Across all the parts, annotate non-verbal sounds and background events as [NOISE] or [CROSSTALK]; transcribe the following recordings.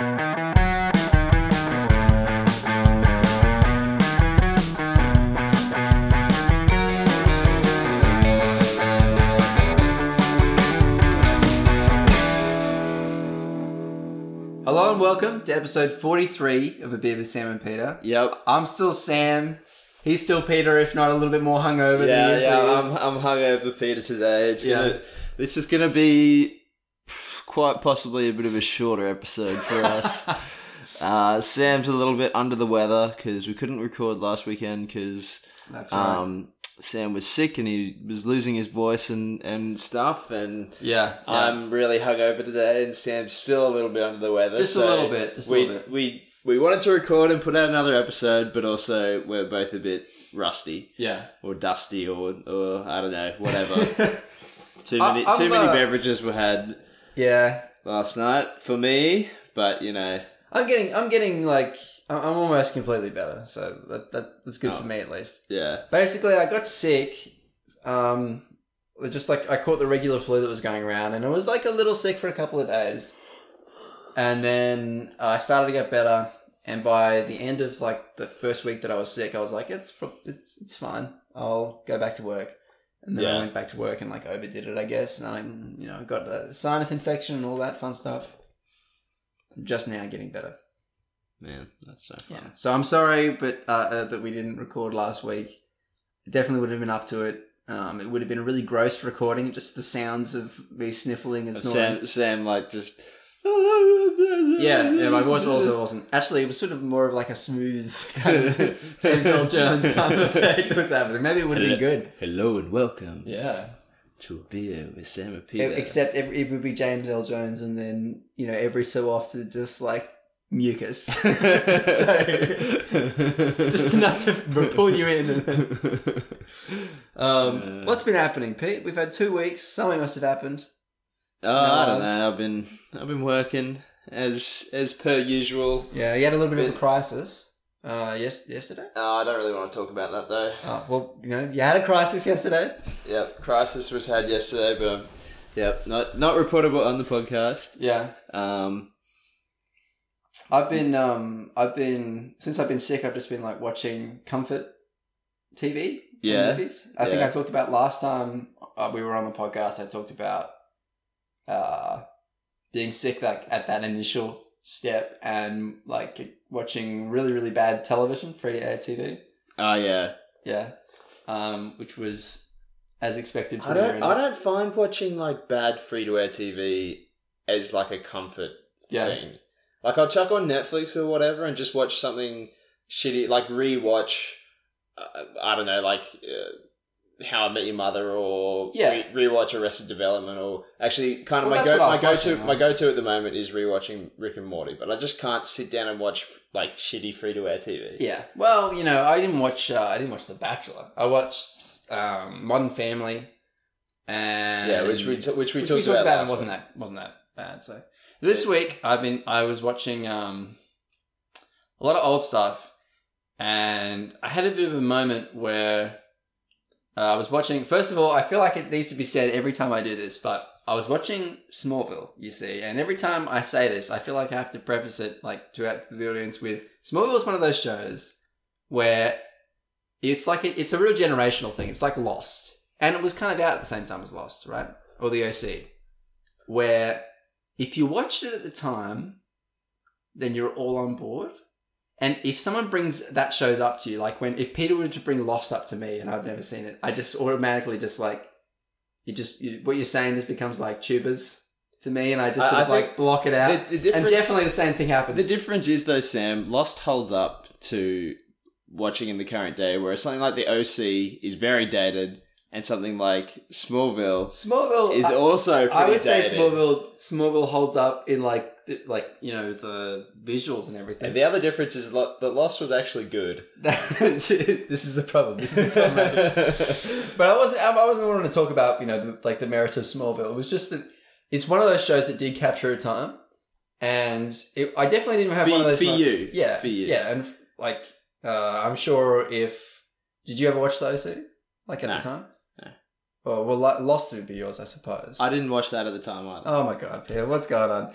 Hello and welcome to episode 43 of A Beer with Sam and Peter. Yep. I'm still Sam. He's still Peter, if not a little bit more hungover Yeah, than he yeah. usually I'm. I'm hungover, Peter. Today. It's Yeah. gonna. This is gonna be quite possibly a bit of a shorter episode for us. [LAUGHS] uh, Sam's a little bit under the weather because we couldn't record last weekend because That's right. um, Sam was sick and he was losing his voice and and stuff and. yeah, yeah. I'm really hungover today, and Sam's still a little bit under the weather. Just a little bit, just a we, little bit. We we wanted to record and put out another episode, but also we're both a bit rusty yeah. or dusty or or I don't know, whatever. [LAUGHS] too many I'm, too many uh, beverages were had yeah. last night for me, but you know, I'm getting, I'm getting like, I'm almost completely better. So that, that that's good Oh. for me at least. yeah, Basically, I got sick. Um, just like I caught the regular flu that was going around, and I was like a little sick for a couple of days, and then I started to get better. And by the end of like the first week that I was sick, I was like, it's it's it's fine. I'll go back to work. And then I went back to work and like overdid it, I guess. And I, you know, got a sinus infection and all that fun stuff. I'm just now getting better. man, that's so fun. Yeah. So I'm sorry, but uh, uh, that we didn't record last week. Definitely would have been up to it. Um, it would have been a really gross recording, just the sounds of me sniffling and snoring. Sam, Sam, like just Yeah, yeah, my voice [LAUGHS] also wasn't. Actually, it was sort of more of like a smooth kind of [LAUGHS] James Earl Jones kind of effect was happening. Maybe it would have been good. Hello and welcome Yeah. to a beer with Sam and Except it, it would be James Earl Jones, and then you know every so often just like mucus, [LAUGHS] so just enough to pull you in. Um, Yeah. what's been happening, Pete? We've had two weeks. Something must have happened. Oh, I don't know. I've been I've been working as as per usual. Yeah, you had a little bit of a crisis. Uh, yes, yesterday. Oh, I don't really want to talk about that though. Oh, well, you know, you had a crisis yesterday. Yep, crisis was had yesterday, but um, yep, not not reportable on the podcast. Yeah, Um, I've been, um, I've been since I've been sick. I've just been like watching comfort TV. Yeah, movies. I think. I talked about last time uh, we were on the podcast. I talked about uh, being sick, like at that initial step, and like watching really, really bad television, free to air TV. oh yeah. Yeah, um, which was as expected. I don't I don't find watching like bad free to air TV as like a comfort Yeah, thing. Like I'll chuck on Netflix or whatever and just watch something shitty, like rewatch. Uh, I don't know, like uh, How I Met Your Mother, or Yeah. re- rewatch Arrested Development, or actually, kind of Well, my go my go to my go to at the moment is rewatching Rick and Morty, but I just can't sit down and watch like shitty free to air TV. yeah. Well, you know, I didn't watch. Uh, I didn't watch The Bachelor. I watched um, Modern Family, and Yeah, which we t- which we which talked, we talked about, last and wasn't week. that wasn't that bad. So this week I've been I was watching um a lot of old stuff, and I had a bit of a moment where uh, I was watching. First of all, I feel like it needs to be said every time I do this, but I was watching Smallville, you see, and every time I say this, I feel like I have to preface it like to the audience with Smallville is one of those shows where it's like it, it's a real generational thing. It's like Lost, and it was kind of out at the same time as Lost, right? Or the OC, where if you watched it at the time, then you're all on board. And if someone brings that shows up to you, like when if Peter were to bring Lost up to me and I've never seen it, I just automatically just like you just you, what you're saying just becomes like tubers to me, and I just sort I of like block it out. The, the and definitely the same thing happens. The difference is though, Sam, Lost holds up to watching in the current day, whereas something like the OC is very dated, and something like Smallville Smallville is I- also pretty I would say. Smallville Smallville holds up in like the, like you know the visuals and everything. And the other difference is lo- that Lost was actually good. [LAUGHS] this is the problem. This is the problem. [LAUGHS] but I wasn't. I wasn't wanting to talk about you know the, like the merits of Smallville. It was just that it's one of those shows that did capture a time, and it, I definitely didn't have For- one of those for you. Yeah, For you. Yeah, and like uh, I'm sure if did you ever watch those two like at No. the time? No. Well, well, Lost would be yours, I suppose. I didn't watch that at the time either. Oh my god, Peter, what's going on?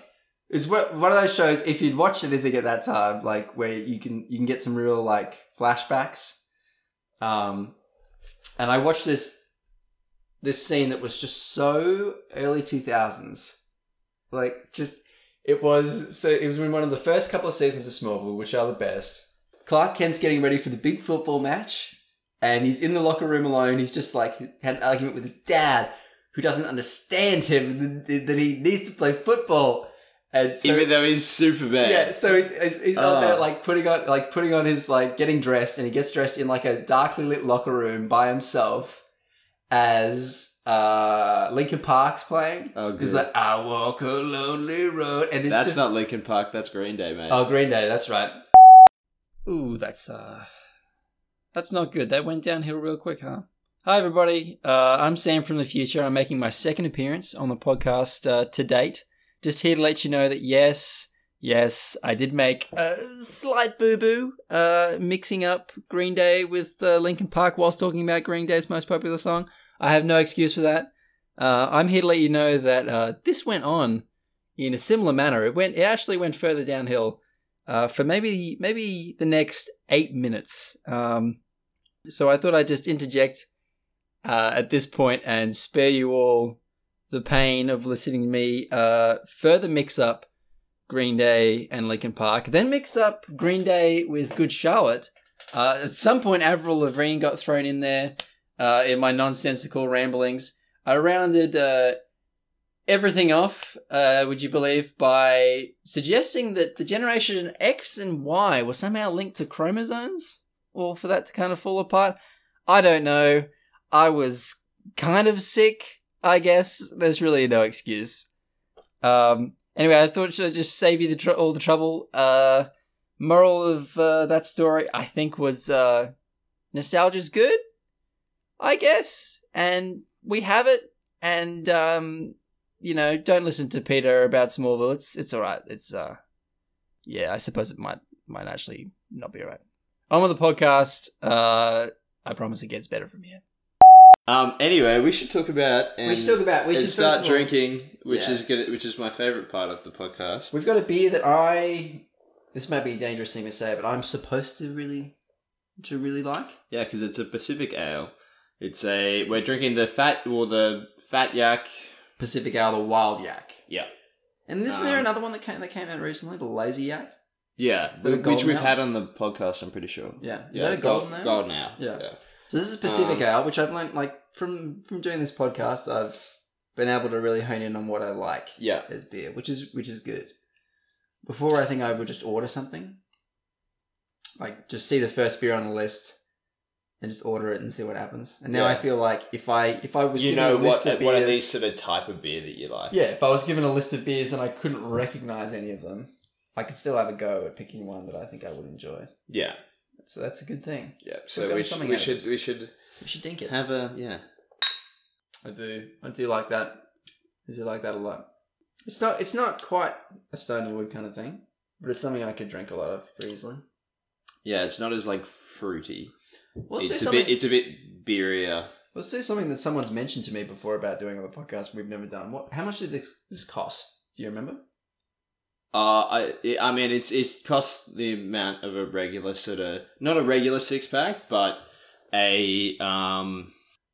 It's one of those shows. If you'd watched anything at that time, like where you can you can get some real like flashbacks. Um, and I watched this this scene that was just so early two thousands, like just it was so it was in one of the first couple of seasons of Smallville, which are the best. Clark Kent's getting ready for the big football match, and he's in the locker room alone. He's just like had an argument with his dad, who doesn't understand him that he needs to play football. And so, Even though he's Superman. yeah, so he's he's, he's out there Ah. like putting on like putting on his like getting dressed, and he gets dressed in like a darkly lit locker room by himself as uh Linkin Park's playing. Oh, good. He's like, I walk a lonely road, and it's That's just not Linkin Park. That's Green Day, mate. oh Green Day. That's right. Ooh, that's uh, that's not good. That went downhill real quick, huh? Hi everybody. Uh, I'm Sam from the future. I'm making my second appearance on the podcast uh, to date. Just here to let you know that yes, yes, I did make a slight boo boo, uh, mixing up Green Day with uh, Linkin Park whilst talking about Green Day's most popular song. I have no excuse for that. Uh, I'm here to let you know that uh, this went on in a similar manner. It went. It actually went further downhill uh, for maybe maybe the next eight minutes. Um, so I thought I'd just interject uh, at this point and spare you all the pain of listening to me uh, further mix up Green Day and Linkin Park, then mix up Green Day with Good Charlotte. Uh, at some point, Avril Lavigne got thrown in there uh, in my nonsensical ramblings. I rounded uh, everything off, uh, would you believe, by suggesting that the generation X and Y were somehow linked to chromosomes, or for that to kind of fall apart. I don't know. I was kind of sick, I guess. There's really no excuse. Um, anyway, I thought should I'd just save you the tr- all the trouble. Uh, moral of uh, that story, I think, was uh, nostalgia's good, I guess, and we have it. And um, you know, don't listen to Peter about Smallville. It's it's all right. It's uh, yeah, I suppose it might might actually not be all right. On the podcast. Uh, I promise it gets better from here. Um. Anyway, we should talk about and, we should talk about. We and should start all- drinking, which Yeah. is good. Which is my favorite part of the podcast. We've got a beer that I. This might be a dangerous thing to say, but I'm supposed to really, to really like. Yeah, because it's a Pacific Ale. It's a we're drinking the fat or the fat yak. Pacific Ale, the Wild Yak. Yeah. And isn't there Um, another one that came that came out recently, the Lazy Yak? Yeah, which we've had on the podcast. I'm pretty sure. Yeah. Is yeah, that a Gold- golden ale? Golden ale. Yeah. yeah. So this is Pacific Um, Ale, which I've learned like from from doing this podcast. I've been able to really hone in on what I like Yeah. as beer, which is which is good. Before I think I would just order something, like just see the first beer on the list and just order it and see what happens. And now Yeah. I feel like if I if I was You given know a list what? of What are beers, these sort of type of beer that you like? yeah, if I was given a list of beers and I couldn't recognize any of them, I could still have a go at picking one that I think I would enjoy. Yeah. So that's a good thing. Yeah. So gotten we should something we should this. we should We should dink it. have a yeah. I do. I do like that. I do like that a lot. It's not. It's not quite a stone and wood kind of thing, but it's something I could drink a lot of pretty easily. Yeah, it's not as like fruity. Let's it's a something. bit it's a bit beerier. let's do something that someone's mentioned to me before about doing on the podcast we've never done. What? How much did this this cost? Do you remember? Uh, I I mean it's it's cost the amount of a regular sort of not a regular six pack, but a um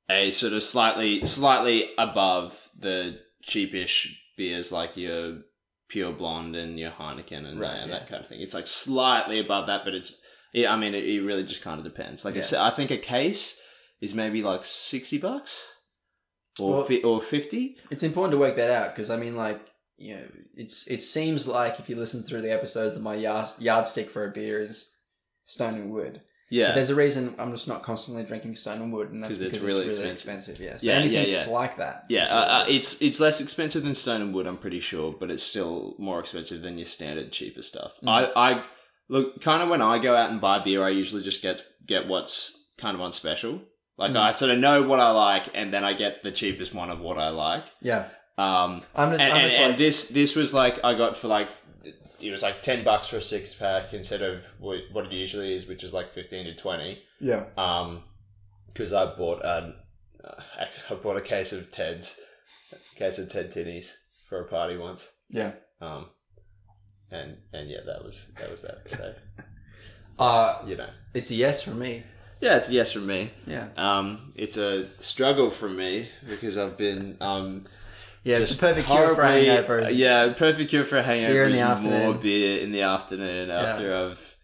a sort of slightly slightly above the cheapish beers like your pure blonde and your Heineken and, Right, that, yeah. that kind of thing. It's like slightly above that, but it's yeah. I mean it, it really just kind of depends. Like I said, I think a case is maybe like sixty bucks or Well- fi- or fifty. It's important to work that out because I mean, like, you know, it's it seems like if you listen through the episodes that my yard, yardstick for a beer is stone and wood. But Yeah, there's a reason I'm just not constantly drinking stone and wood, and that's 'Cause it's because really it's really expensive. expensive. Yeah, so Yeah, anything yeah, yeah. that's like that. Yeah, is uh, uh, it's it's less expensive than stone and wood, I'm pretty sure, but it's still more expensive than your standard cheaper stuff. Mhm. I, I look kind of when I go out and buy beer, I usually just get get what's kind of on special. Like Mhm. I sort of know what I like, and then I get the cheapest one of what I like. yeah. Um, I'm just, and, I'm just and like, this this was like I got for like it was like ten bucks for a six pack instead of what what it usually is, which is like fifteen to twenty yeah, um, because I bought a, [LAUGHS] I bought a case of Ted's, a case of Ted Tinnies for a party once. yeah. Um, and and yeah, that was that was that. So [LAUGHS] Uh, you know, it's a yes from me. yeah, it's a yes from me. Yeah. Um, it's a struggle for me because I've been um Yeah, just perfect cure for hangovers. Yeah, perfect cure for a hangover. Beer in the afternoon. More beer in the afternoon after I've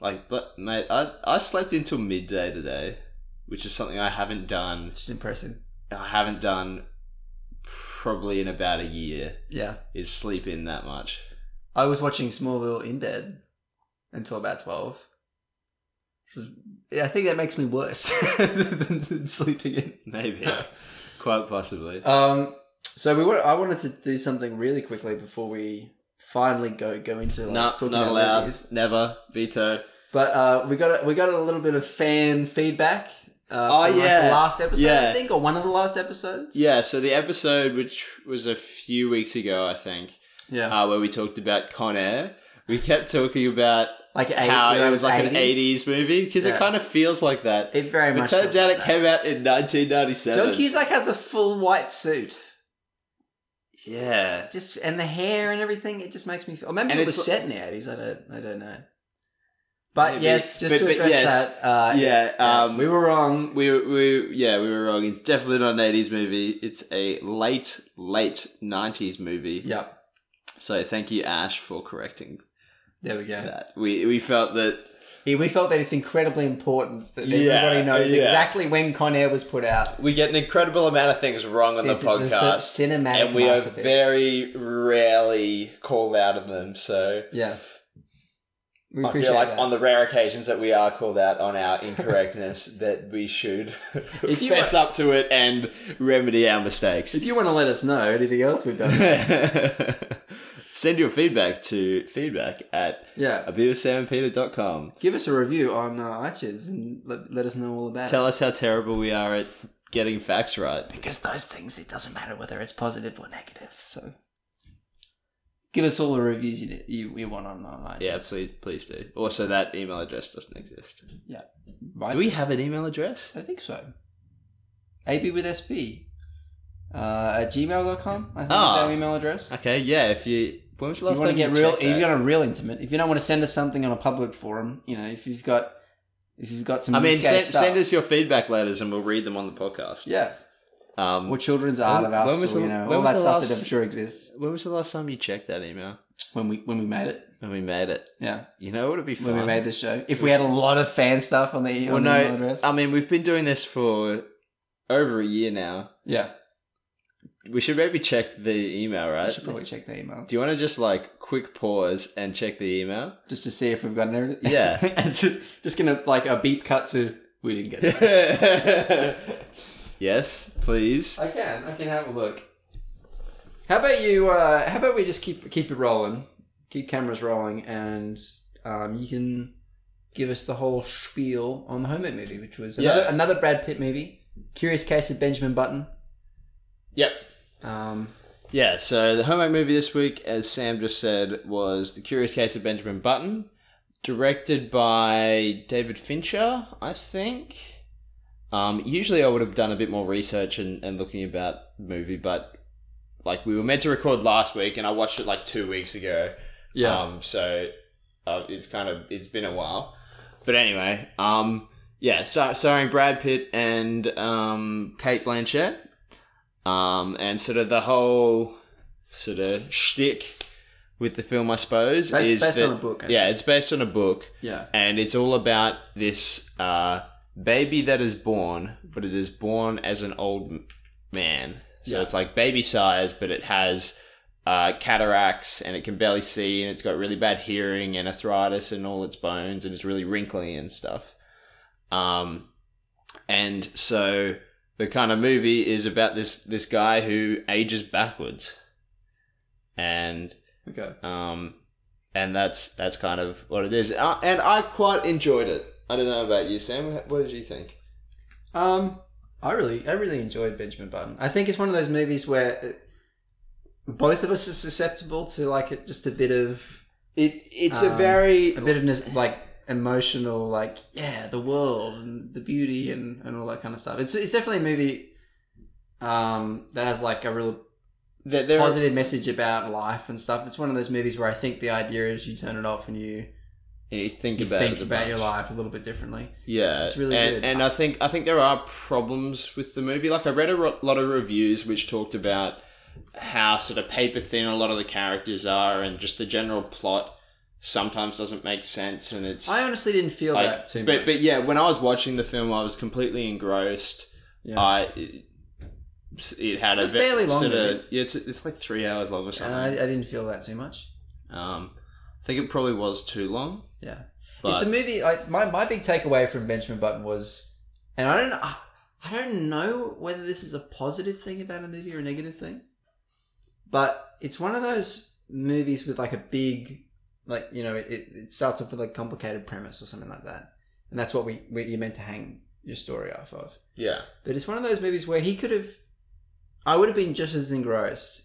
like, but mate, I I slept until midday today, which is something I haven't done. Which is impressive. I haven't done probably in about a year. Yeah. Is sleeping that much? I was watching Smallville in bed until about 12. So, yeah, I think that makes me worse [LAUGHS] than, than sleeping in. Maybe, quite possibly. Um, so we want, I wanted to do something really quickly before we finally go go into like, no, talking not about allowed. movies. Never veto. But uh, we got a, we got a little bit of fan feedback. Uh, Oh, from, like, yeah. the last episode Yeah. I think, or one of the last episodes. Yeah. So the episode, which was a few weeks ago, I think, yeah. uh, where we talked about Con Air, we kept talking about like how it was like an 80s. 80s movie because Yeah. it kind of feels like that. It very But much. turns feels out like it that. came out in 1997. John Cusack has a full white suit. Yeah. Just and the hair and everything. It just makes me feel. Or maybe And it was it's set in the eighties. I don't. I don't know. But Maybe. yes, just But- to address yes. that. Uh, Yeah, um, we were wrong. We, we yeah we were wrong. It's definitely not an 80s movie. It's a late late 90s movie. Yep. So thank you Ash for correcting There we go. that. We we felt that Yeah, we felt that it's incredibly important that Yeah, everybody knows yeah. exactly when Con Air was put out. we get an incredible amount of things wrong on the Since it's a podcast, c- cinematic and we are masterpiece. very rarely called out of them. So yeah. We I appreciate feel like that. on the rare occasions that we are called out on our incorrectness, [LAUGHS] that we should If you fess up to it and remedy our mistakes. if you want to let us know anything else we've done, [LAUGHS] Send your feedback to feedback at yeah, abusandpeter.com. give us a review on uh, iTunes and let, let us know all about it. Tell it. us how terrible we are at getting facts right. Because those things, it doesn't matter whether it's positive or negative. So give us all the reviews you you, you want on, on iTunes. Yeah, please, please do. Also, that email address doesn't exist. Yeah. Right? Do we have an email address? I think so. AB with SB. Uh, at gmail.com, I think is Ah. our email address. Okay, yeah. If you when was the last you want to get real, if you got a real intimate, if you don't want to send us something on a public forum, you know, if you've got, if you've got some, I mean, send, stuff, send us your feedback letters and we'll read them on the podcast. yeah, Um, or children's art when- of when was or, the- you know, when all was that the stuff last- that I'm sure exists when was the last time you checked that email? when we when we made it. When we made it. Yeah, You know, it would be fun? when we made this show. If we had a lot of fan stuff on the, well, on the no. email address, I mean, we've been doing this for over a year now. yeah, We should maybe check the email, right? should probably check the email Do you want to just like quick pause and check the email? just to see if we've gotten everything. Yeah. [LAUGHS] it's just just gonna like a beep cut to we didn't get it. [LAUGHS] yes, please. I can. I can have a look. How about you? Uh, how about we just keep keep it rolling, keep cameras rolling, and um, you can give us the whole spiel on the Homemade movie, which was another, Yeah. another Brad Pitt movie. Curious Case of Benjamin Button. Yep. Um, Yeah, so the homework movie this week, as Sam just said, was The Curious Case of Benjamin Button, directed by David Fincher, I think. Um, usually I would have done a bit more research and, and looking about the movie, but like we were meant to record last week and I watched it like two weeks ago. Um, so uh, it's kind of it's been a while, but anyway, um, yeah, so, starring Brad Pitt and um, Cate Blanchett, um, and sort of the whole sort of shtick with the film, I suppose, based, is based that, on a book. I yeah, it's based on a book, yeah. and it's all about this uh, baby that is born, but it is born as an old man. So Yeah. it's like baby size, but it has uh, cataracts and it can barely see, and it's got really bad hearing and arthritis in all its bones, and it's really wrinkly and stuff. Um, and so the kind of movie is about this this guy who ages backwards, and Okay. um, and that's that's kind of what it is. Uh, and I quite enjoyed it. I don't know about you, Sam. What did you think? Um, I really, I really enjoyed Benjamin Button. I think it's one of those movies where uh, both of us are susceptible to like it, just a bit of It it's Um, a very a bit of like emotional, like yeah, the world and the beauty and, and all that kind of stuff. It's it's definitely a movie um, that has like a real there, there are- positive message about life and stuff. It's one of those movies where I think the idea is you turn it off and you, and you think you about think about your life a little bit differently. Yeah, It's really and, good. And I think I think there are problems with the movie. Like I read a ro- lot of reviews which talked about how sort of paper thin a lot of the characters are, and just the general plot sometimes doesn't make sense, and it's I honestly didn't feel like, that too but much. but yeah, when I was watching the film, I was completely engrossed. yeah. I it, it had It's a ve- fairly long sort of yeah, it's it's like three hours long or something. I, I didn't feel that too much. um, I think it probably was too long. Yeah. But it's a movie. Like my, my big takeaway from Benjamin Button was, and I don't I, I don't know whether this is a positive thing about a movie or a negative thing, but it's one of those movies with like a big, like you know, it, it starts off with a complicated premise or something like that, and that's what we, we you're meant to hang your story off of. yeah, But it's one of those movies where he could have, I would have been just as engrossed,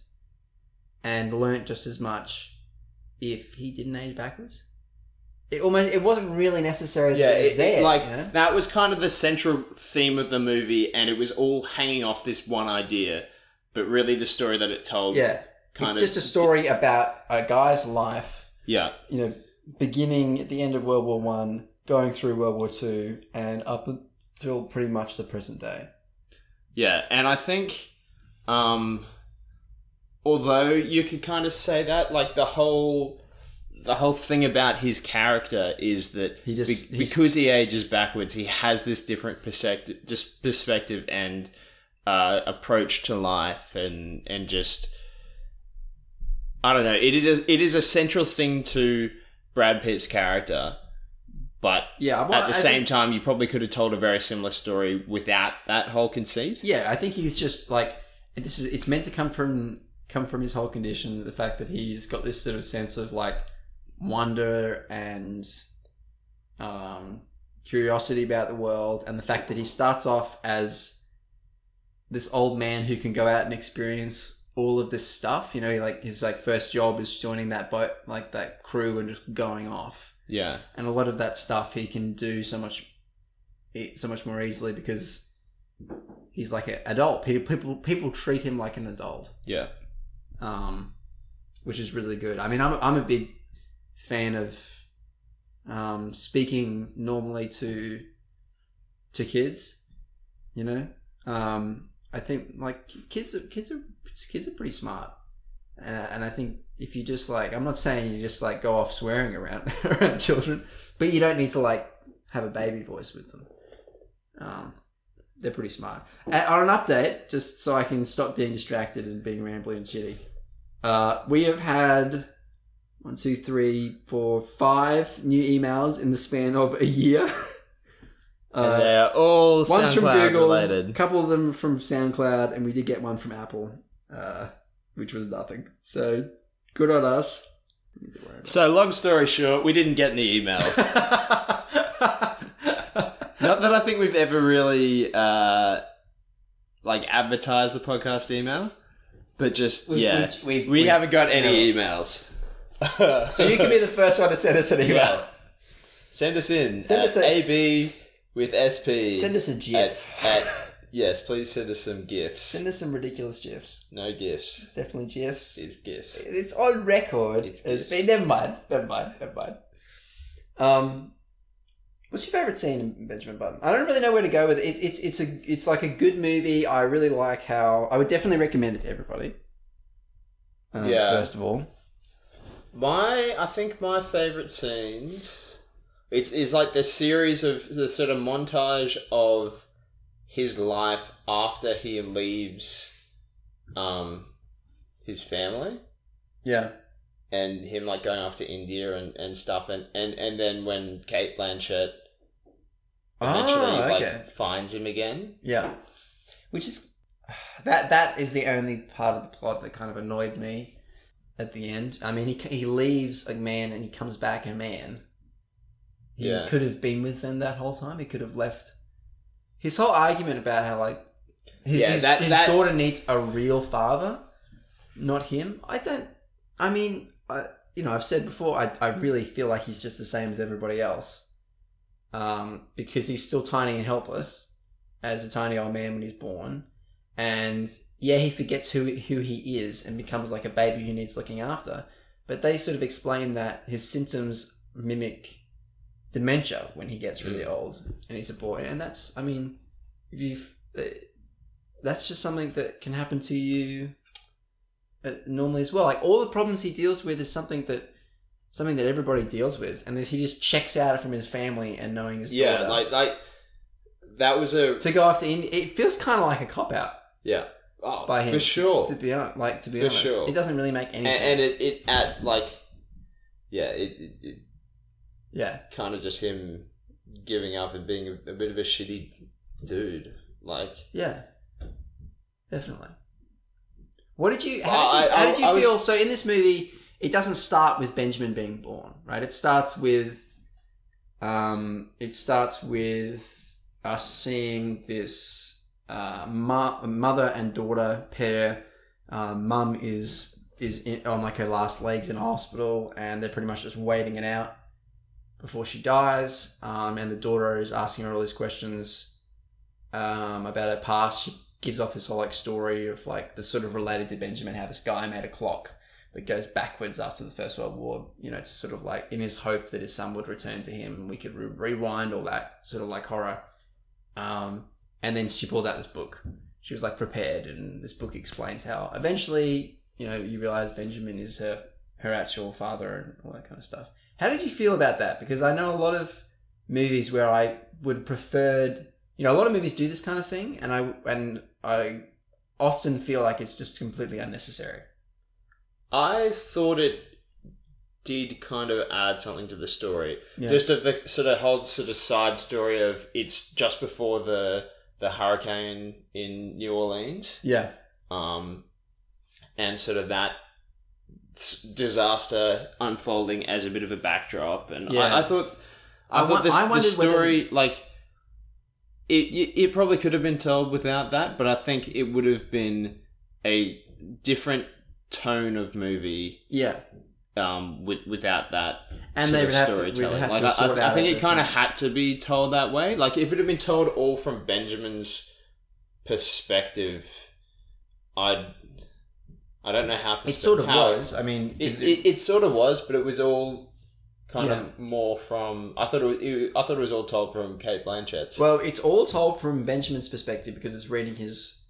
and learnt just as much, if he didn't age backwards. It almost it wasn't really necessary that yeah, it was it- there. like you know? that was kind of the central theme of the movie, and it was all hanging off this one idea. But really, the story that it told, yeah, kind it's just a story about a guy's life. Yeah, You know, beginning at the end of World War One, going through World War Two, and up until pretty much the present day. Yeah, and I think, um, although you could kind of say that, like the whole, the whole thing about his character is that He just- be- because he ages backwards, he has this different perspective, just perspective and uh, approach to life, and and just, I don't know. It is it is a central thing to Brad Pitt's character, but Yeah, well, at the I same think- time, you probably could have told a very similar story without that whole conceit. Yeah, I think he's just like this is. It's meant to come from come from his whole condition. The fact that he's got this sort of sense of like wonder and um, curiosity about the world, and the fact that he starts off as this old man who can go out and experience all of this stuff. You know, like his like first job is joining that boat, like that crew, and just going off Yeah. and a lot of that stuff he can do so much so much more easily because he's like an adult people people, people treat him like an adult Yeah. um, which is really good i mean i'm, I'm a big fan of um, speaking normally to to kids you know um, i think like kids are kids are kids are pretty smart. And, and i think if you just like i'm not saying you just like go off swearing around [LAUGHS] around children but you don't need to like have a baby voice with them. Um, they're pretty smart. On an update just so i can stop being distracted and being rambly and shitty. Uh, we have had one, two, three, four, five new emails in the span of a year. [LAUGHS] and Uh, they're all one's from Google, a couple of them from SoundCloud, and we did get one from Apple, uh, which was nothing. So good on us. Need to worry So, long story short, we didn't get any emails. [LAUGHS] Not that I think we've ever really uh, like advertised the podcast email, but just We've- yeah, we've- we've- we we've- haven't got any emails. so you can be the first one to send us an email. Yeah. Send us in. Send at us a- AB with SP. Send us a at, at- yes, please send us some gifts. Send us some ridiculous GIFs. no gifts. It's definitely GIFs. It's gifts. It's on record. It's It's, been never mind. Never mind. Never mind. Um, what's your favorite scene in Benjamin Button? I don't really know where to go with it. it. It's it's a it's like a good movie. I really like how I would definitely recommend it to everybody. Um, Yeah. First of all, My, I think my favorite scenes, it's is like the series of the sort of montage of his life after he leaves, um, his family yeah, and him like going off to India and, and stuff, and, and and then when Cate Blanchett eventually oh, okay, like finds him again. yeah. Which is that that is the only part of the plot that kind of annoyed me at the end. I mean, he he leaves a man and he comes back a man. He Yeah. could have been with them that whole time. He could have left. His whole argument about how like his Yeah, his, that- his that- daughter needs a real father, not him. I don't. I mean, I, you know, I've said before. I I really feel like he's just the same as everybody else, um, because he's still tiny and helpless as a tiny old man when he's born, and yeah, he forgets who who he is and becomes like a baby who needs looking after. But they sort of explain that his symptoms mimic dementia when he gets really Mm. old and he's a boy, and that's I mean, if you that's just something that can happen to you uh, normally as well. Like all the problems he deals with is something that something that everybody deals with, and this he just checks out from his family and knowing his Yeah, daughter. like like that was a to go after India. It feels kind of like a cop out, yeah. Oh, By him. for sure. to be honest. Like to be For honest, sure. it doesn't really make any and, sense. and it, it at like yeah, it, it, it yeah, kind of just him giving up and being a, a bit of a shitty dude. Like yeah, definitely. What did you? How did you, I- how did you I was- feel? So in this movie, it doesn't start with Benjamin being born, right? It starts with, um, it starts with us seeing this uh, mo- mother and daughter pair. Uh, Mum is is in, on like her last legs in hospital, and they're pretty much just waiting it out before she dies. Um, and the daughter is asking her all these questions um, about her past. She gives off this whole like story of like the sort of related to Benjamin how this guy made a clock that goes backwards after the First World War. You know, to sort of like in his hope that his son would return to him, and we could re- rewind all that sort of like horror. Um, and then she pulls out this book. She was like prepared, and this book explains how eventually, you know, you realize Benjamin is her her actual father and all that kind of stuff. How did you feel about that? Because I know a lot of movies where I would preferred, you know, a lot of movies do this kind of thing, and I and I often feel like it's just completely unnecessary. I thought it did kind of add something to the story. Yeah. Just of the sort of whole sort of side story of it's just before the the hurricane in New Orleans. yeah, um, and sort of that disaster unfolding as a bit of a backdrop. And Yeah. I, I thought, I, I thought this, I the wondered whether- story, like, it, it, probably could have been told without that, but I think it would have been a different tone of movie yeah, um, with without that and they would have to, storytelling. have like to I, I, I think it kind of had to be told that way. Like if it had been told all from Benjamin's perspective, I'd I don't know how It sort of how- was. I mean, It, is it, it sort of was, but it was all kind Yeah. of more from. I thought it, was, it. I thought it was all told from Cate Blanchett's. Well, it's all told from Benjamin's perspective because it's reading his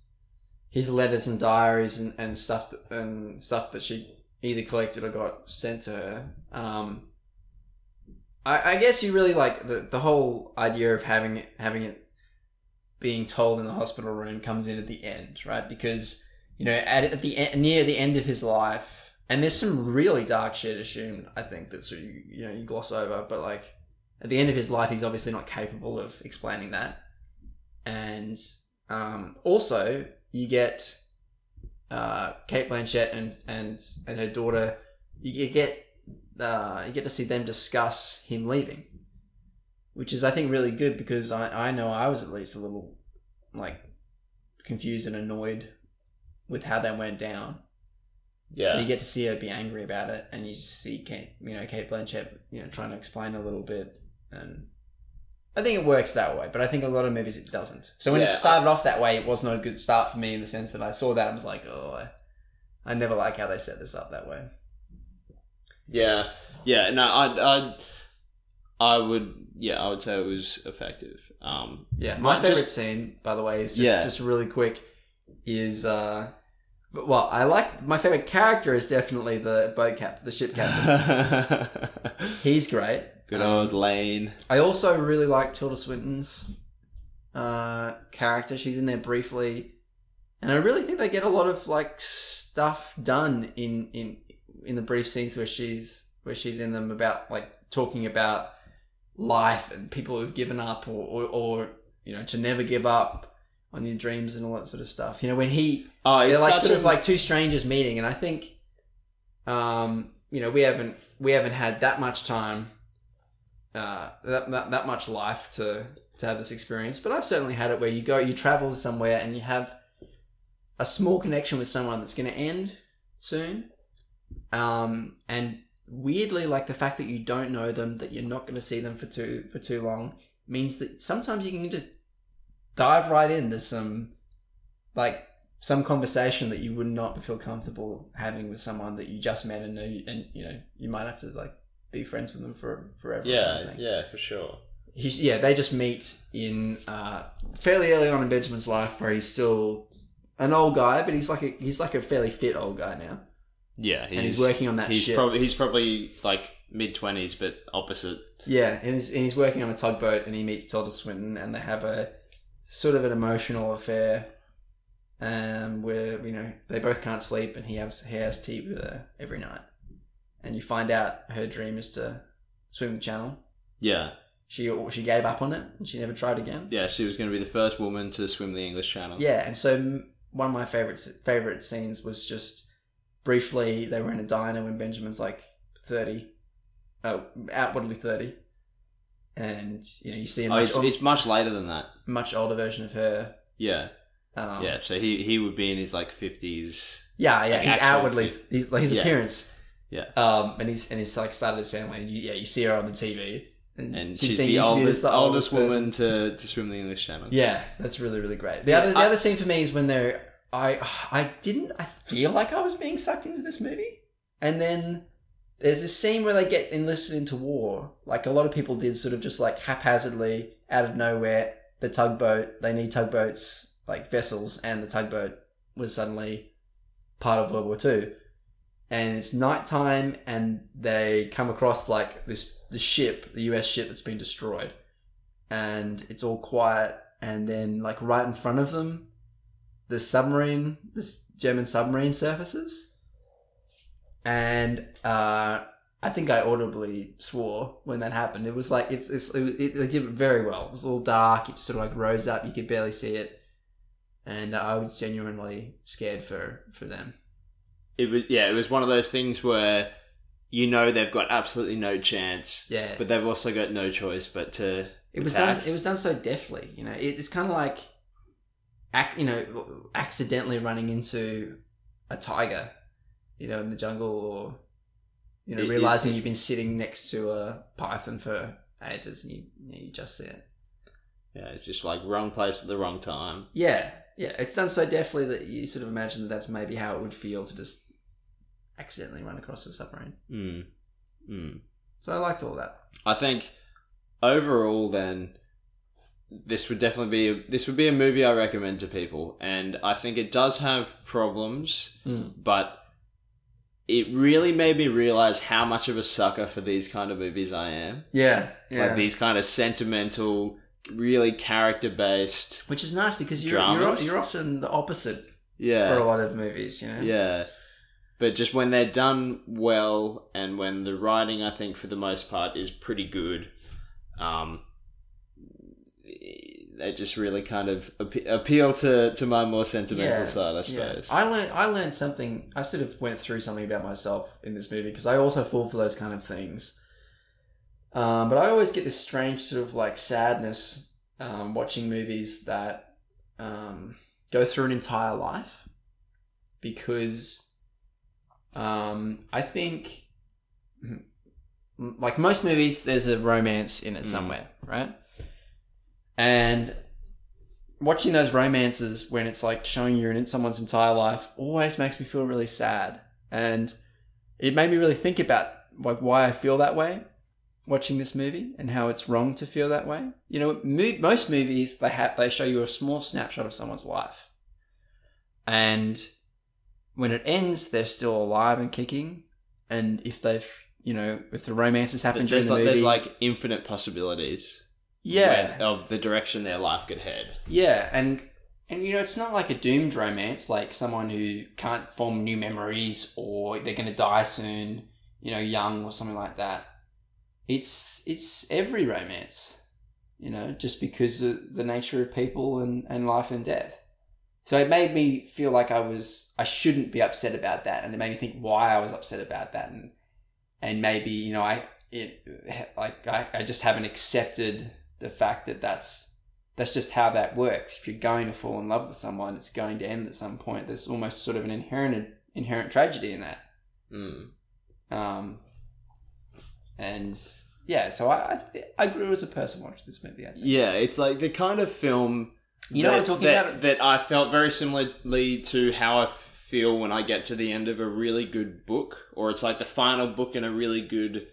his letters and diaries and, and stuff that, and stuff that she either collected or got sent to her. Um, I, I guess you really like the the whole idea of having having it being told in the hospital room comes in at the end, right? Because you know at, at the near the end of his life, and there's some really dark shit assumed. I think that sort you, you know you gloss over, but like at the end of his life, he's obviously not capable of explaining that. And um, also, you get uh, Cate Blanchett and, and and her daughter. You, you get uh, you get to see them discuss him leaving, which is I think really good because I I know I was at least a little like confused and annoyed with how that went down. yeah, So you get to see her be angry about it, and you see Cate, you know, Cate Blanchett, you know, trying to explain a little bit, and I think it works that way. But I think a lot of movies it doesn't. So when Yeah, it started off that way, it was no good start for me in the sense that I saw that and was like, oh, I, I never like how they set this up that way. yeah, yeah. No, I, I, I would. Yeah, I would say it was effective. Um, Yeah, my favorite just- scene, by the way, is just Yeah. just really quick. Is uh, but well, I like my favorite character is definitely the boat cap, the ship captain. [LAUGHS] He's great. Good Um, old Lane. I also really like Tilda Swinton's uh, character. She's in there briefly, and I really think they get a lot of like stuff done in in in the brief scenes where she's where she's in them about like talking about life and people who've given up or or, or you know to never give up on your dreams and all that sort of stuff. You know when he Oh, they're it's like sort a- of like two strangers meeting, and I think, um, you know, we haven't we haven't had that much time, uh, that, that that much life to to have this experience. But I've certainly had it where you go, you travel somewhere, and you have a small connection with someone that's going to end soon, um, and weirdly, like the fact that you don't know them, that you're not going to see them for too for too long, means that sometimes you can just dive right into some like some conversation that you would not feel comfortable having with someone that you just met and know, and you know you might have to like be friends with them for forever. Yeah, yeah, for sure. He's, yeah, they just meet in uh, fairly early on in Benjamin's life, where he's still an old guy, but he's like a he's like a fairly fit old guy now, Yeah, and he's working on that He's ship. probably he's probably like mid twenties, but opposite. Yeah, and he's, and he's working on a tugboat, and he meets Tilda Swinton, and they have a sort of an emotional affair, um, where you know they both can't sleep, and he has he has tea with her every night, and you find out her dream is to swim the channel. Yeah, She she gave up on it, and she never tried again. yeah. She was going to be the first woman to swim the English Channel. Yeah, and so one of my favorite favorite scenes was just briefly they were in a diner when Benjamin's like thirty, oh outwardly thirty, and you know you see a Oh, much, it's, it's much later than that. much older version of her. Yeah, Um, yeah. So he he would be in his like fifties. yeah, yeah. Like he's actual outwardly fif- he's like his Yeah. appearance. Yeah. Um, and he's and he's like started his family, and you, yeah, you see her on the TV, And she's, the interviewed oldest, oldest person. woman to, to swim the English Channel. Yeah, that's really really great. The Yeah, other the I- other scene for me is when they're I I didn't I feel like I was being sucked into this movie, and then there's this scene where they get enlisted into war. Like a lot of people did, sort of just like haphazardly out of nowhere. The tugboat they need tugboats like vessels, and the tugboat was suddenly part of World War Two. And it's nighttime, and they come across like this the ship, the U.S. ship that's been destroyed, and it's all quiet. And then, like right in front of them, the submarine, this German submarine surfaces, and uh, I think I audibly swore when that happened. It was like it's, it's it, it, they did it very well. It was all dark. It just sort of like rose up. You could barely see it, and I was genuinely scared for for them. It was yeah. It was one of those things where you know they've got absolutely no chance, Yeah, but they've also got no choice but to it was attack. done. It was done so deftly. You know, it, it's kind of like, ac- you know, accidentally running into a tiger, you know, in the jungle, or you know, It is- realizing you've been sitting next to a python for ages and you you just see it. Yeah, it's just like wrong place at the wrong time. Yeah, yeah, it's done so deftly that you sort of imagine that that's maybe how it would feel to just accidentally run across a submarine. Mm. Mm. So I liked all that. I think overall, then this would definitely be a, this would be a movie I recommend to people, and I think it does have problems, Mm. but it really made me realize how much of a sucker for these kind of movies I am. Yeah, Like these kind of sentimental, really character based. which is nice because you're you're, you're often the opposite Yeah. for a lot of movies. You know. Yeah. But just when they're done well and when the writing, I think, for the most part, is pretty good, um, they just really kind of appe- appeal to, to my more sentimental Yeah, side, I Yeah, suppose. I learned. I learned something. I sort of went through something about myself in this movie because I also fall for those kind of things. Um, but I always get this strange sort of like sadness um, watching movies that um, go through an entire life because um, I think, like most movies, there's a romance in it Mm. somewhere, right? And watching those romances when it's like showing you in someone's entire life always makes me feel really sad. And it made me really think about like why i feel that way watching this movie and how it's wrong to feel that way. You know most movies they have they show you a small snapshot of someone's life. And when it ends they're still alive and kicking. And if they've you know if the romances happen happened during the like, movie there's like infinite possibilities yeah of the direction their life could head. Yeah, and and you know it's not like a doomed romance, like someone who can't form new memories or they're going to die soon, you know, young or something like that. It's it's every romance, you know, just because of the nature of people and and life and death. So it made me feel like I was I shouldn't be upset about that, and it made me think why I was upset about that, and and maybe you know I it like I, I just haven't accepted the fact that that's that's just how that works. If you're going to fall in love with someone, it's going to end at some point. There's almost sort of an inherent inherent tragedy in that. Mm. Um, and yeah, so I, I I grew as a person watching this movie. Yeah, it's like the kind of film You know that, what I'm talking that, about? That I felt very similarly to how I feel when I get to the end of a really good book, or it's like the final book in a really good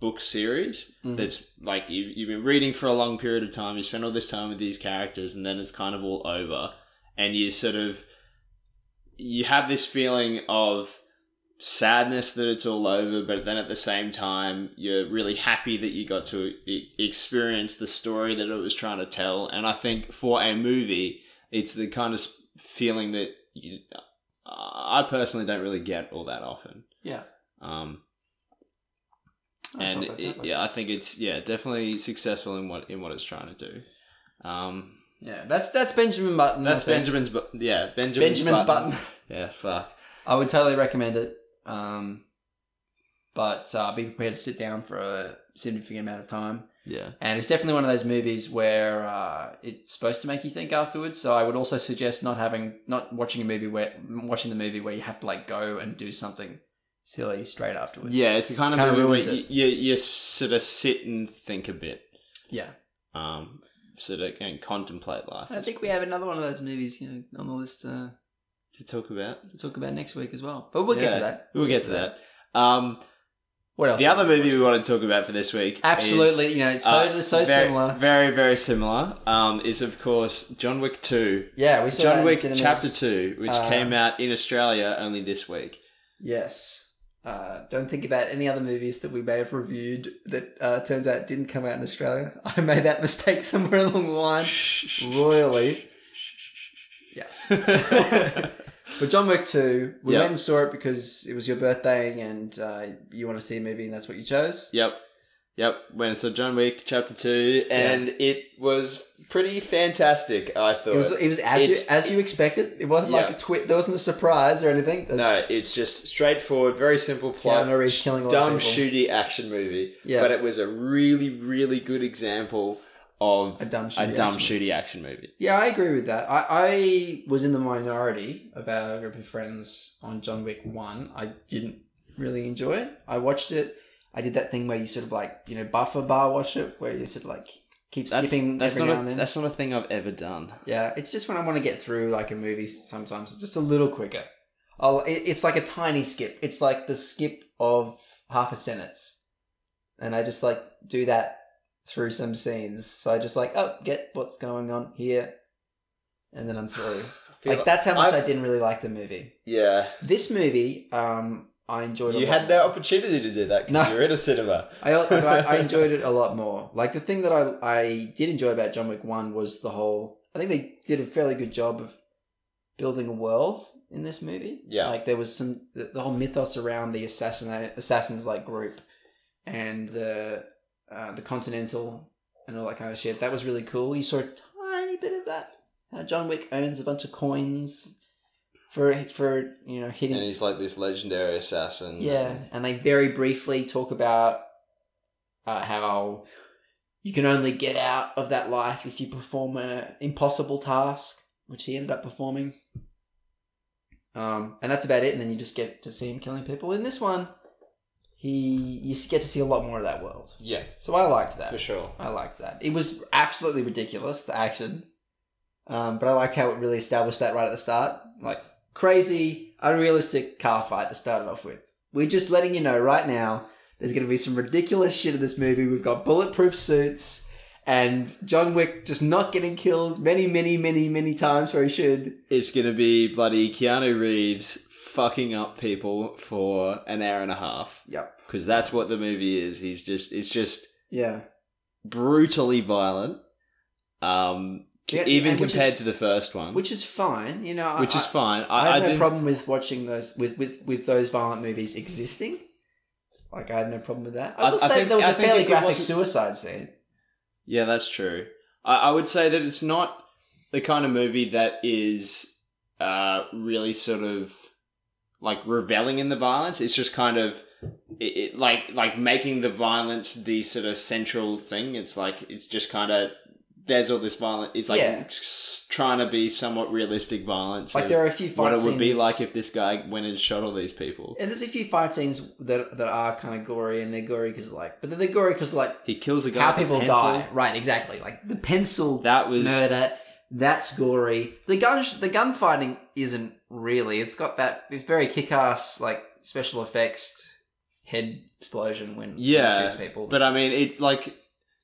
book series. Mhm. That's like you, you've been reading for a long period of time. You spend all this time with these characters, and then it's kind of all over, and you sort of you have this feeling of sadness that it's all over, but then at the same time, you're really happy that you got to e- experience the story that it was trying to tell. And I think for a movie, it's the kind of feeling that you, I personally don't really get all that often. Yeah. Um, and it, yeah, I think it's yeah definitely successful in what in what it's trying to do. Um, yeah, that's that's Benjamin Button. that's Benjamin's, bu- yeah, Benjamin's, Benjamin's button. [LAUGHS] Yeah, fuck. I would totally recommend it. Um, but uh, be prepared to sit down for a significant amount of time. Yeah, And it's definitely one of those movies where uh, it's supposed to make you think afterwards. So I would also suggest not having, not watching a movie where watching the movie where you have to like go and do something silly straight afterwards. yeah, it's the kind of Kinda movie where ruins you, it. you you sort of sit and think a bit, yeah. um, sort of and contemplate life. I think we have another one of those movies you know, on the list uh, to talk about. to talk about next week as well. But we'll get to that. We'll get to that. Um, What else? the other movie we want to talk about for this week, absolutely, is, you know, it's so uh, so very, similar. very very similar. Um, is of course John Wick Two. yeah, we saw that John Wick. Chapter Two, which uh, came out in Australia only this week. Yes. Uh, don't think about any other movies that we may have reviewed that uh, turns out didn't come out in Australia. [LAUGHS] I made that mistake somewhere along the line. Royally. Yeah. But John Wick 2, we Yep. went and saw it because it was your birthday and uh, you want to see a movie and that's what you chose. Yep. Yep. Went and saw John Wick Chapter Two, and it was pretty fantastic. I thought. It was, it was as, you, as you expected. It wasn't like a twist. There wasn't a surprise or anything. no, it's just straightforward, very simple plot. Keanu Reeves killing a dumb, shooty action movie. Yeah. But it was a really, really good example of A dumb, a shitty dumb, action shooty action movie. Yeah, I agree with that. I, I was in the minority of our group of friends on John Wick 1. I didn't really enjoy it. I watched it. I did that thing where you sort of like, you know, buffer bar watch it, where you sort of like keep That's, skipping that's every not now a, and then. that's not a thing I've ever done. Yeah, it's just when I want to get through like a movie sometimes, just a little quicker. I'll, it, it's like a tiny skip. It's like the skip of half a sentence. And I just like do that through some scenes. So I just like, oh, get what's going on here. And then I'm through. [SIGHS] Like that's how much I've- I didn't really like the movie. Yeah. This movie, um, I enjoyed. You had no more. opportunity to do that because No. you're in a cinema. [LAUGHS] I, I I [LAUGHS] enjoyed it a lot more. Like the thing that I I did enjoy about John Wick One was the whole. I think they did a fairly good job of building a world in this movie. Yeah. like there was some the, the whole mythos around the assassin assassins like group and the uh, the Continental and all that kind of shit. That was really cool. You saw a tiny bit of that. How John Wick owns a bunch of coins for for you know hitting And he's like this legendary assassin. yeah, and they very briefly talk about uh, how you can only get out of that life if you perform an impossible task, which he ended up performing. Um, and that's about it. And then you just get to see him killing people. In this one, he you get to see a lot more of that world. Yeah, So I liked that. for sure. I liked that. It was absolutely ridiculous, the action. Um, but I liked how it really established that right at the start. Like, crazy, unrealistic car fight to start it off with. We're just letting you know right now there's going to be some ridiculous shit in this movie. We've got bulletproof suits and John Wick just not getting killed many, many, many, many times where he should. It's gonna be bloody Keanu Reeves fucking up people for an hour and a half Yep. because that's what the movie is. He's just it's just Yeah. brutally violent. Um, Yeah, even compared is- to the first one, Which is fine, you know. which I, is fine. I, I, have no didn't- problem with watching those with, with, with those violent movies existing. Like I had no problem with that. I I- will say think- there was I a fairly graphic suicide scene. Yeah, that's true. I, I would say that it's not the kind of movie that is uh, really sort of like reveling in the violence. It's just kind of it, it, like like making the violence the sort of central thing. It's like it's just kind of there's all this violence. It's like Yeah. s- trying to be somewhat realistic violence. Like of there are a few fight what it would be like if this guy went and shot all these people. and there's a few fight scenes that that are kind of gory, and they're gory because like, but they're gory because like He kills a guy. how with a people pencil. die. Right, exactly. Like the pencil That was murder That's gory. The gun, the gunfighting isn't really. It's got that. It's very kick-ass, like special effects head explosion when when he Yeah, shoots people. But I mean, it like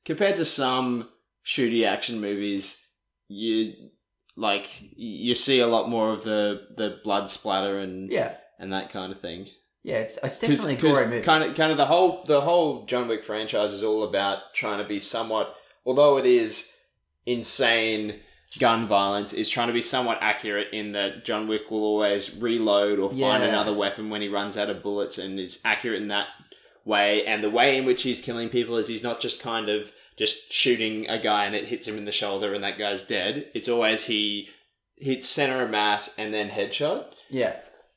compared to some shooty action movies, you like you see a lot more of the the blood splatter and yeah, and that kind of thing. yeah, it's it's definitely a gory movie. Kind of, kind of the whole the whole John Wick franchise is all about trying to be somewhat, although it is insane gun violence, is trying to be somewhat accurate in that John Wick will always reload or find Yeah. another weapon when he runs out of bullets, and is accurate in that way. And the way in which he's killing people is he's not just kind of just shooting a guy and it hits him in the shoulder and that guy's dead. It's always he hits center of mass and then headshot. yeah.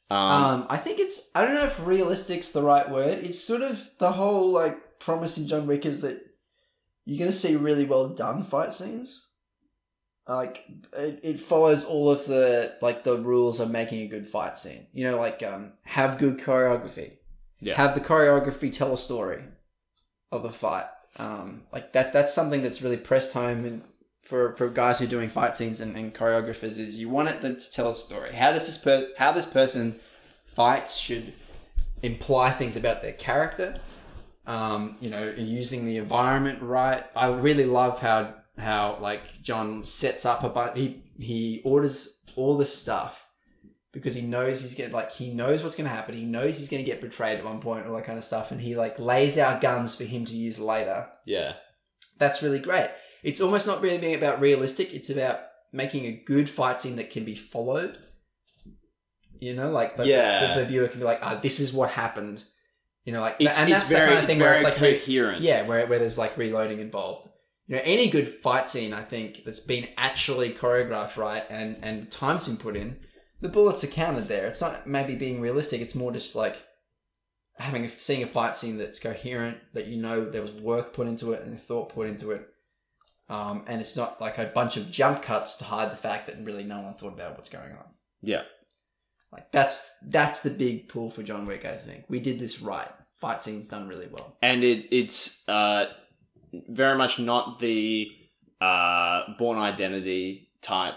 Um, Um, I think it's I don't know if realistic's the right word. It's sort of the whole like promise in John Wick is that you're gonna see really well done fight scenes. Like it, it follows all of the like the rules of making a good fight scene. You know, like um have good choreography. Yeah. Have the choreography tell a story of a fight. Um like that that's something that's really pressed home and for, for guys who are doing fight scenes and, and choreographers is you want them to tell a story. How does this per- how this person fights should imply things about their character. Um, you know, using the environment right. I really love how how like John sets up a but he he orders all this stuff because he knows he's gonna like he knows what's gonna happen. He knows he's gonna get betrayed at one point, all that kind of stuff, and he like lays out guns for him to use later yeah. that's really great. It's almost not really being about realistic. It's about making a good fight scene that can be followed. You know, like the, Yeah. the, the viewer can be like, "Ah, this is what happened." You know, like, It's, and it's that's very, the kind of thing where it's like, re- coherent. yeah, where where there's like reloading involved. You know, any good fight scene, I think, that's been actually choreographed right and and time's been put in, the bullets are counted there. It's not maybe being realistic. It's more just like having a, seeing a fight scene that's coherent, that you know there was work put into it and thought put into it, um, and it's not like a bunch of jump cuts to hide the fact that really no one thought about what's going on. Yeah. Like that's that's the big pull for John Wick. I think we did this right. Fight scenes done really well. and it it's uh very much not the uh Bourne Identity type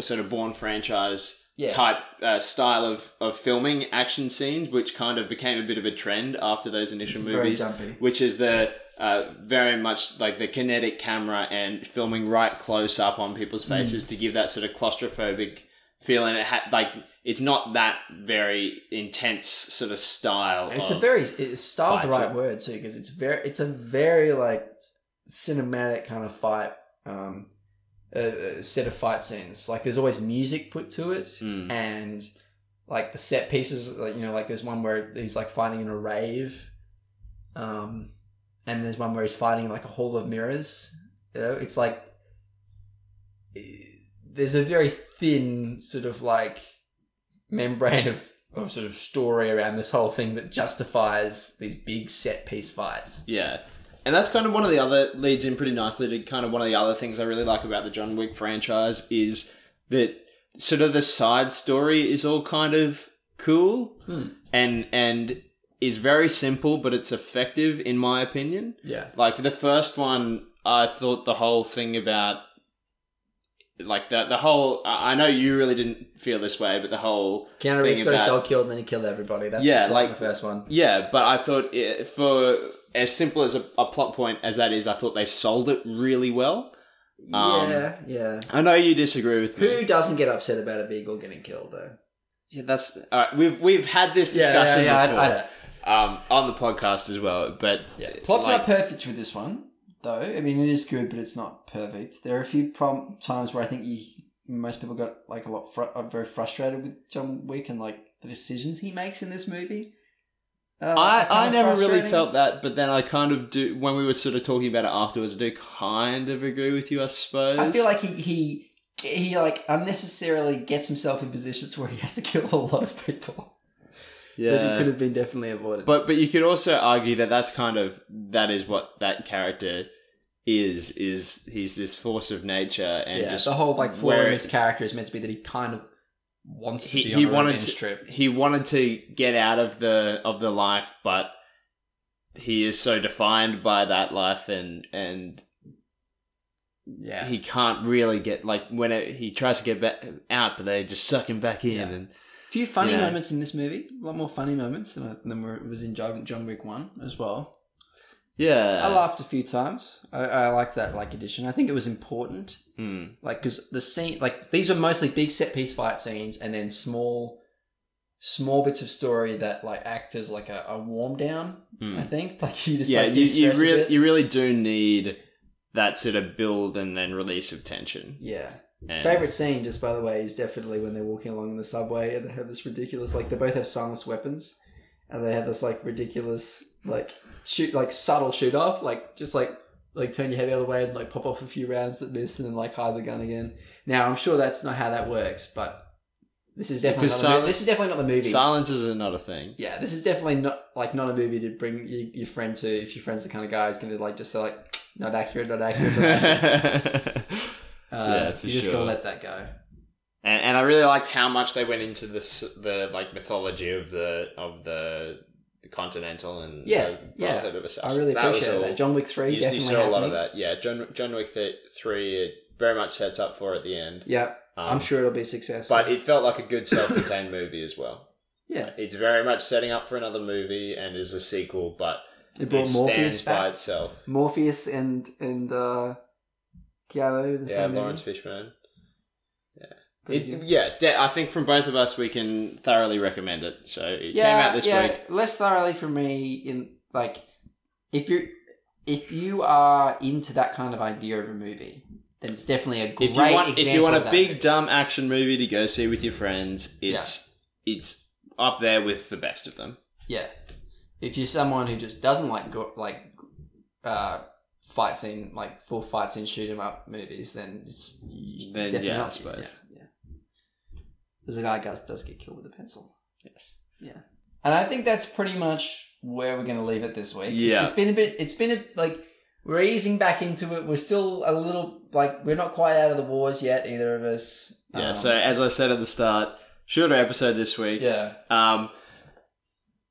sort of Bourne franchise Yeah. type uh, style of of filming action scenes which kind of became a bit of a trend after those initial It's movies which is the uh, very much like the kinetic camera and filming right close up on people's Hmm. faces to give that sort of claustrophobic feeling. It had like it's not that very intense sort of style. It's a very it, style's the right are- word too because it's very it's a very like cinematic kind of fight um uh, set of fight scenes. Like there's always music put to it Mm. and like the set pieces. Like you know, like there's one where he's like fighting in a rave, um, and there's one where he's fighting in like a hall of mirrors. You know, it's like there's a very thin sort of like membrane of, of sort of story around this whole thing that justifies these big set piece fights. Yeah. And that's kind of one of the other leads in pretty nicely to kind of one of the other things I really like about the John Wick franchise is that sort of the side story is all kind of cool Hmm. and and is very simple but it's effective in my opinion. Yeah. Like the first one I thought the whole thing about like the the whole I know you really didn't feel this way but the whole Keanu Reeves got his dog killed and then he killed everybody. That's Yeah, the like- the first one. Yeah, but I thought it, for as simple as a, a plot point as that is, I thought they sold it really well. Um, yeah, yeah. I know you disagree with me. Who doesn't get upset about a beagle getting killed though? Yeah, that's all right. We've we've had this discussion before I, I um, on the podcast as well. But Yeah. Plot's like- not perfect with this one, though. I mean, it is good, but it's not perfect. There are a few prom- times where I think you, most people got like a lot fr- are very frustrated with John Wick and like the decisions he makes in this movie. Uh, I, I never really felt that, but then I kind of do. When we were sort of talking about it afterwards, I do kind of agree with you. I suppose. I feel like he he he like unnecessarily gets himself in positions where he has to kill a lot of people that yeah. he could have been definitely avoided. But but you could also argue that that's kind of that is what that character is is he's this force of nature and yeah, just the whole like flaw in his character is meant to be that he kind of wants to He- he wanted to- trip. he wanted to get out of the of the life but he is so defined by that life and and Yeah. he can't really get like when it, he tries to get back out, but they just suck him back in. Yeah. And few funny Yeah. moments in this movie. A lot more funny moments than, than were, was in John, John Wick 1 as well. yeah, I laughed a few times. I, I liked that like addition. I think it was important. Hmm. Like, because the scene, like, these were mostly big set piece fight scenes and then small, small bits of story that like act as like a, a warm down. Hmm. I think [LAUGHS] like you just yeah, like you, you de-stress a really bit. you really do need that sort of build and then release of tension. yeah. And Favorite scene, just by the way, is definitely when they're walking along in the subway and they have this ridiculous, like they both have silenced weapons, and they have this like ridiculous, like shoot, like subtle shoot off, like just like like turn your head the other way and like pop off a few rounds that miss and then like hide the gun again. Now I'm sure that's not how that works, but this is definitely Because not silence- this is definitely not the movie. Silences are not a thing. yeah, this is definitely not like not a movie to bring your, your friend to if your friend's the kind of guy who's going to like just say like not accurate, not accurate. Not accurate. [LAUGHS] Uh, Yeah, for you just sure. gotta let that go. and, and I really liked how much they went into this the like mythology of the of the, the continental and Yeah, the yeah. Brotherhood of I really That appreciate that. John Wick three you, you definitely saw a lot of that. Yeah, John John Wick th- three it very much sets up for at the end. Yeah, Um, I'm sure it'll be successful. but it felt like a good self-contained movie as well. yeah, It's very much setting up for another movie and is a sequel, but it brought it Morpheus stands by back. itself. Morpheus and and uh, Keanu. The Yeah, same Laurence. Fishburne. It, yeah, de- I think from both of us, we can thoroughly recommend it. So it yeah, came out this yeah, week. Less thoroughly for me. In like, if you if you are into that kind of idea of a movie, then it's definitely a great If you want, example if you want a big movie. dumb action movie to go see with your friends, it's it's up there with the best of them. yeah. If you're someone who just doesn't like go, like uh, fight scene, like full fight scene shoot 'em up movies, then it's Then, definitely yeah, I not- suppose. Yeah, yeah. There's a guy who does, get killed with a pencil. Yes. Yeah. And I think that's pretty much where we're going to leave it this week. It's- Yeah. it's been a bit. It's been a, like we're easing back into it. We're still a little like we're not quite out of the wars yet, either of us. Yeah. Um, so as I said at the start, shorter episode this week. yeah, Um,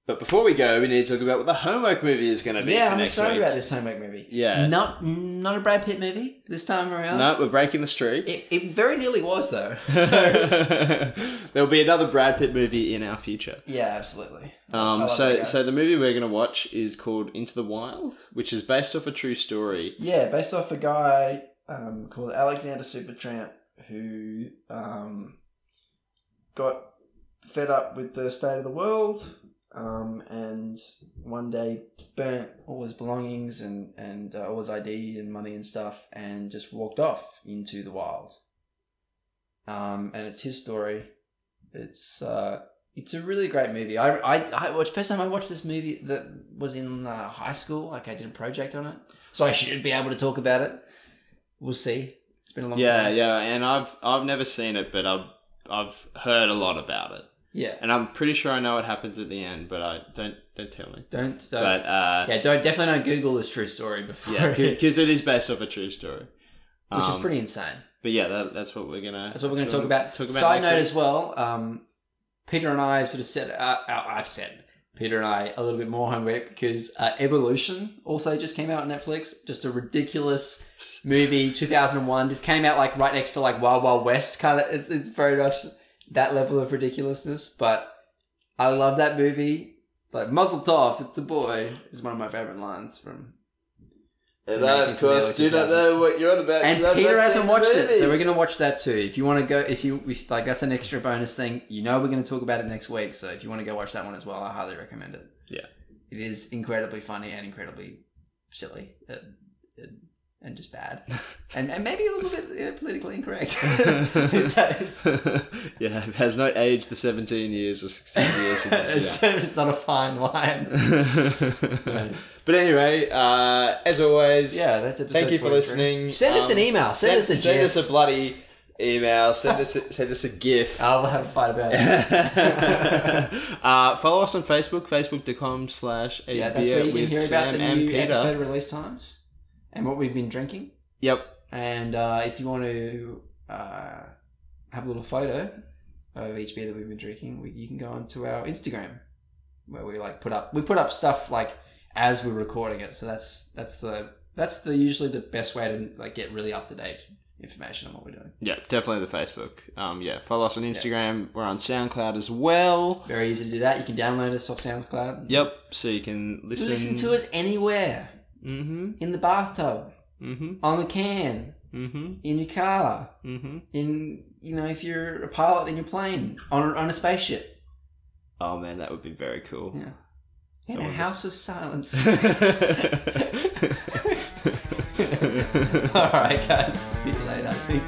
but before we go, we need to talk about what the homework movie is going to be yeah. I'm excited week. about this homework movie. Yeah. Not not a Brad Pitt movie this time around. No, we're breaking the streak. It, it very nearly was though. [LAUGHS] So [LAUGHS] There'll be another Brad Pitt movie in our future. yeah, absolutely. Um, so so the movie we're gonna watch is called Into the Wild, which is based off a true story. Yeah, based off a guy um, called Alexander Supertramp who um, got fed up with the state of the world um, and one day burnt all his belongings and, and uh, all his ID and money and stuff and just walked off into the wild. Um, and it's his story. It's uh, it's a really great movie. I, I, I watched first time I watched this movie that was in uh, high school. Like I did a project on it, so I should be able to talk about it. We'll see. It's been a long Yeah, time. yeah, and I've I've never seen it, but I've I've heard a lot about it, yeah. and I'm pretty sure I know what happens at the end, but I don't don't tell me. Don't, don't But uh, yeah, don't definitely don't Google this true story before, yeah, [LAUGHS] because it is based off a true story. Which is Um, pretty insane. But yeah, that, that's what we're gonna. That's what we're going to talk about. Talk about Side note week. as well. Um, Peter and I have sort of said, uh, uh, I've said Peter and I a little bit more homework because uh, Evolution also just came out on Netflix. Just a ridiculous [LAUGHS] movie, 2001. Just came out like right next to like Wild Wild West kind of. It's, it's very much that level of ridiculousness. But I love that movie. Like Mazel Tov, it's a boy is one of my favorite lines from. And From I, of course, do not know what you're on about. And Peter hasn't watched it, so we're gonna watch that too. If you want to go, if you if, like that's an extra bonus thing, you know we're gonna talk about it next week. So if you want to go watch that one as well, I highly recommend it. Yeah. it is incredibly funny and incredibly silly and, and- and just bad, [LAUGHS] and and maybe a little bit yeah, politically incorrect [LAUGHS] these days. [LAUGHS] yeah, it has not aged the 17 years or 16 years it's it's, not a fine wine. but anyway, uh, as always, Yeah, that's episode thank you for 43. listening. Send us Um, an email. Send, us a send GIF. us a bloody email. Send us a, send us a GIF. I'll have a fight about it. uh, follow us on Facebook, facebook.com slash a yeah, that's where you can hear about the new Peter. episode release times and what we've been drinking. Yep. And uh, if you want to uh, have a little photo of each beer that we've been drinking, we, you can go onto our Instagram where we like put up we put up stuff like as we're recording it. So that's that's the That's the usually the best way to like get really up to date information on what we're doing. Yeah, definitely the Facebook. Um, yeah, follow us on Instagram. We're on SoundCloud as well. Very easy to do that. You can download us off SoundCloud. Yep. So you can listen. Listen to us anywhere. Mm-hmm. In the bathtub, Mm-hmm. on the can, Mm-hmm. in your car, Mm-hmm. in you know if you're a pilot in your plane, on on a spaceship. Oh man, that would be very cool. Yeah. In Someone a just- house of silence. All [LAUGHS] [LAUGHS] [LAUGHS] All right, guys. See you later. I think.